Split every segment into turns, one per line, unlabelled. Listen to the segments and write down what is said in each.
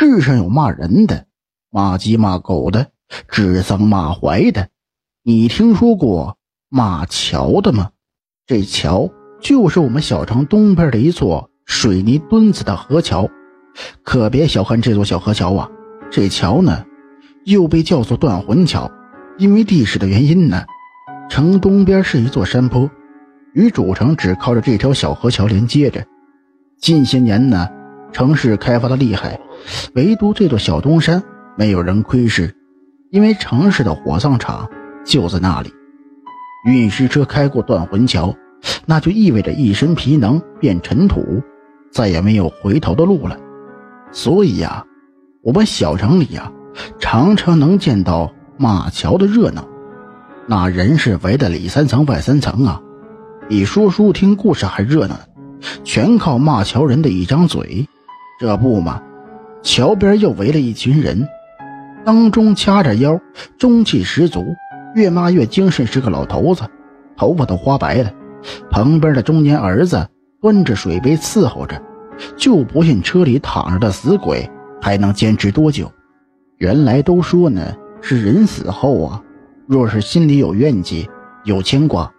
世上有骂人的，骂鸡骂狗的，指桑骂槐的。你听说过骂桥的吗？这桥就是我们小城东边的一座水泥墩子的河桥。可别小看这座小河桥啊！这桥呢，又被叫做断魂桥，因为地势的原因呢，城东边是一座山坡，与主城只靠着这条小河桥连接着。近些年呢，城市开发的厉害，唯独这座小东山没有人窥视，因为城市的火葬场就在那里。运尸车开过断魂桥，那就意味着一身皮囊变尘土，再也没有回头的路了。所以呀，我们小城里呀，常常能见到马桥的热闹，那人是围的里三层外三层啊，比说书听故事还热闹。全靠骂桥人的一张嘴，这不嘛，桥边又围了一群人，当中掐着腰，中气十足，越骂越精神，是个老头子，头发都花白了，旁边的中年儿子端着水杯伺候着。就不信车里躺着的死鬼还能坚持多久？原来都说呢，是人死后啊，若是心里有怨气、有牵挂，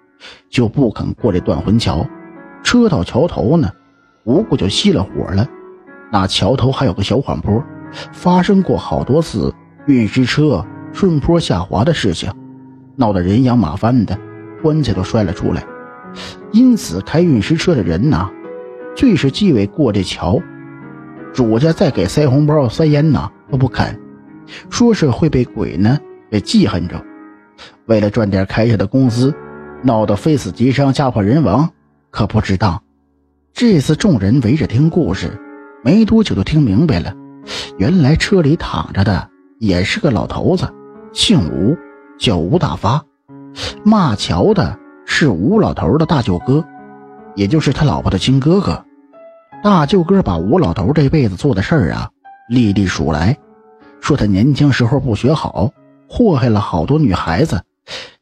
就不肯过这断魂桥。车到桥头呢，无故就熄了火了。那桥头还有个小缓坡，发生过好多次运尸车顺坡下滑的事情，闹得人仰马翻的，棺材都摔了出来。因此，开运尸车的人呐。最是忌讳过这桥，主家再给塞红包塞烟呢都不肯，说是会被鬼呢给记恨着。为了赚点开销的工资，闹得非死即伤，家破人亡，可不值当。这次众人围着听故事，没多久就听明白了，原来车里躺着的也是个老头子，姓吴，叫吴大发。骂桥的是吴老头的大舅哥，也就是他老婆的亲哥哥。大舅哥把吴老头这辈子做的事儿啊，历历数来，说他年轻时候不学好，祸害了好多女孩子，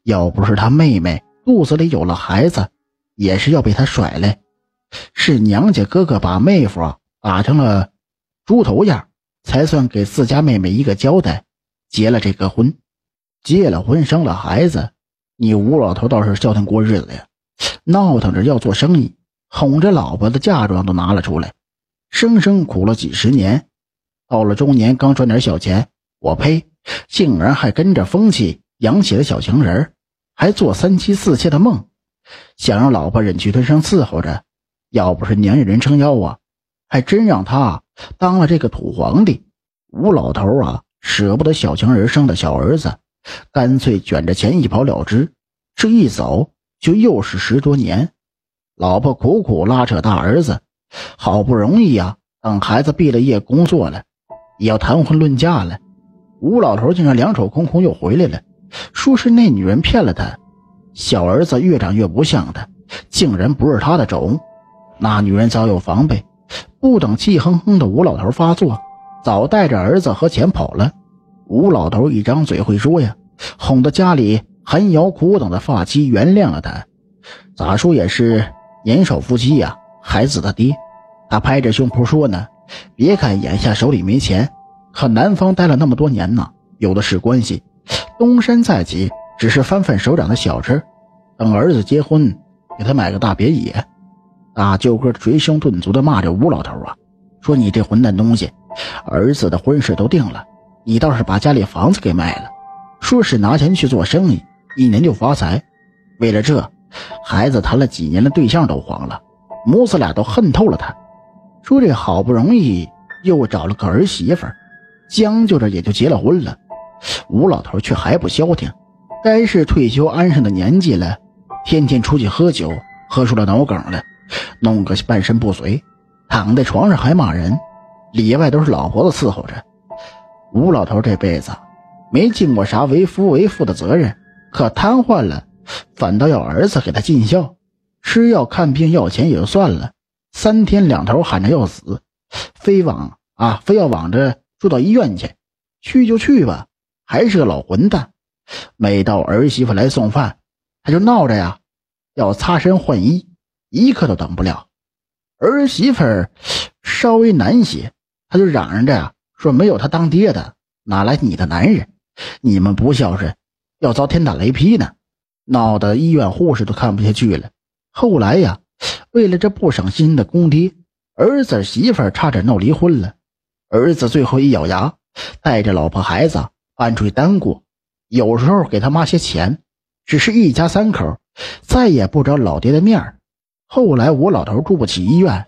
要不是他妹妹肚子里有了孩子，也是要被他甩了。是娘家哥哥把妹夫打成了猪头样，才算给自家妹妹一个交代，结了这个婚。结了婚生了孩子，你吴老头倒是消停过日子呀，闹腾着要做生意。哄着老婆的嫁妆都拿了出来，生生苦了几十年，到了中年刚赚点小钱，我呸，竟然还跟着风气养起了小情人，还做三妻四妾的梦，想让老婆忍气吞声伺候着。要不是娘家人撑腰啊，还真让他当了这个土皇帝。吴老头啊，舍不得小情人生的小儿子，干脆卷着钱一跑了之。这一走就又是十多年。老婆苦苦拉扯大儿子，好不容易呀，等孩子毕了业工作了，也要谈婚论嫁了。吴老头竟然两手空空又回来了，说是那女人骗了他。小儿子越长越不像他，竟然不是他的种。那女人早有防备，不等气哼哼的吴老头发作，早带着儿子和钱跑了。吴老头一张嘴会说呀，哄得家里寒窑苦等的发妻原谅了他。咋说也是。年少夫妻呀，孩子的爹，他拍着胸脯说呢：“别看眼下手里没钱，可南方待了那么多年呢，有的是关系。东山再起，只是翻翻手掌的小事。等儿子结婚，给他买个大别野。”大舅哥捶胸顿足地骂着吴老头啊，说：“你这混蛋东西，儿子的婚事都定了，你倒是把家里房子给卖了，说是拿钱去做生意，一年就发财。为了这。”孩子谈了几年的对象都黄了，母子俩都恨透了他。说这好不容易又找了个儿媳妇，将就着也就结了婚了。吴老头却还不消停，该是退休安生的年纪了，天天出去喝酒，喝出了脑梗了，弄个半身不遂，躺在床上还骂人，里外都是老婆子伺候着。吴老头这辈子没尽过啥为夫为妇的责任，可瘫痪了。反倒要儿子给他尽孝，吃药看病要钱也就算了，三天两头喊着要死，非往啊非要往着住到医院去，去就去吧，还是个老混蛋。每到儿媳妇来送饭，他就闹着呀，要擦身换衣，一刻都等不了。儿媳妇儿稍微难些，他就嚷嚷着呀，说没有他当爹的，哪来你的男人？你们不孝顺，要遭天打雷劈呢！闹得医院护士都看不下去了。后来呀，为了这不省心的公爹，儿子媳妇儿差点闹离婚了。儿子最后一咬牙，带着老婆孩子搬出去单过，有时候给他妈些钱，只是一家三口，再也不着老爹的面儿。后来吴老头住不起医院，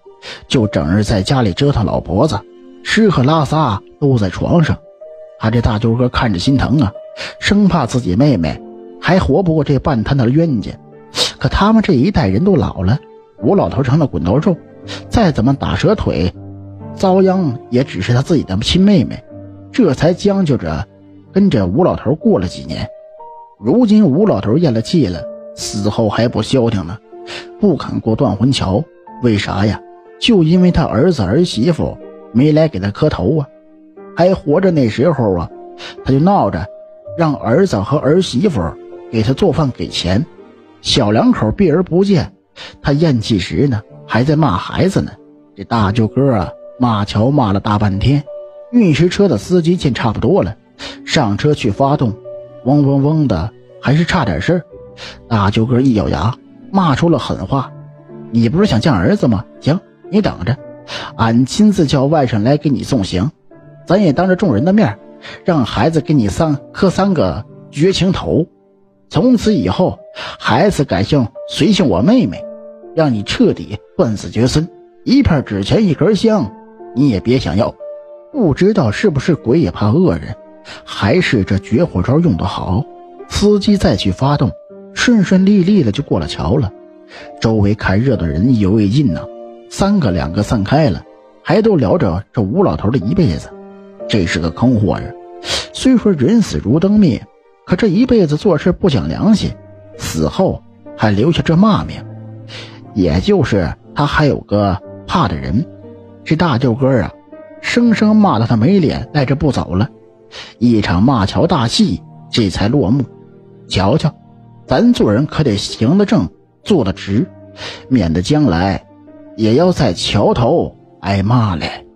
就整日在家里折腾老婆子，吃喝拉撒都在床上。他这大舅哥看着心疼啊，生怕自己妹妹还活不过这半摊的冤家。可他们这一代人都老了，吴老头成了滚头肉，再怎么打折腿，遭殃也只是他自己的亲妹妹。这才将就着跟着吴老头过了几年。如今吴老头咽了气了，死后还不消停呢。不肯过断魂桥，为啥呀？就因为他儿子儿媳妇没来给他磕头啊！还活着那时候啊，他就闹着让儿子和儿媳妇给他做饭给钱。小两口避而不见，他咽气时呢，还在骂孩子呢。这大舅哥啊，骂桥骂了大半天。运石车的司机见差不多了，上车去发动，嗡嗡嗡的，还是差点事儿。大舅哥一咬牙。骂出了狠话：“你不是想见儿子吗？行，你等着，俺亲自叫外甥来给你送行。咱也当着众人的面，让孩子给你三磕三个绝情头。从此以后，孩子改姓随姓我妹妹，让你彻底断子绝孙。一片纸钱一根香，你也别想要。不知道是不是鬼也怕恶人，还是这绝活招用得好？司机再去发动。”顺顺利利的就过了桥了，周围看热闹的人意犹未尽呢。三个两个散开了，还都聊着这吴老头的一辈子。这是个坑货呀！虽说人死如灯灭，可这一辈子做事不讲良心，死后还留下这骂名。也就是他还有个怕的人，这大舅哥啊，生生骂得他没脸赖着不走了。一场骂桥大戏这才落幕。瞧瞧。咱做人可得行得正，坐得直，免得将来也要在桥头挨骂嘞。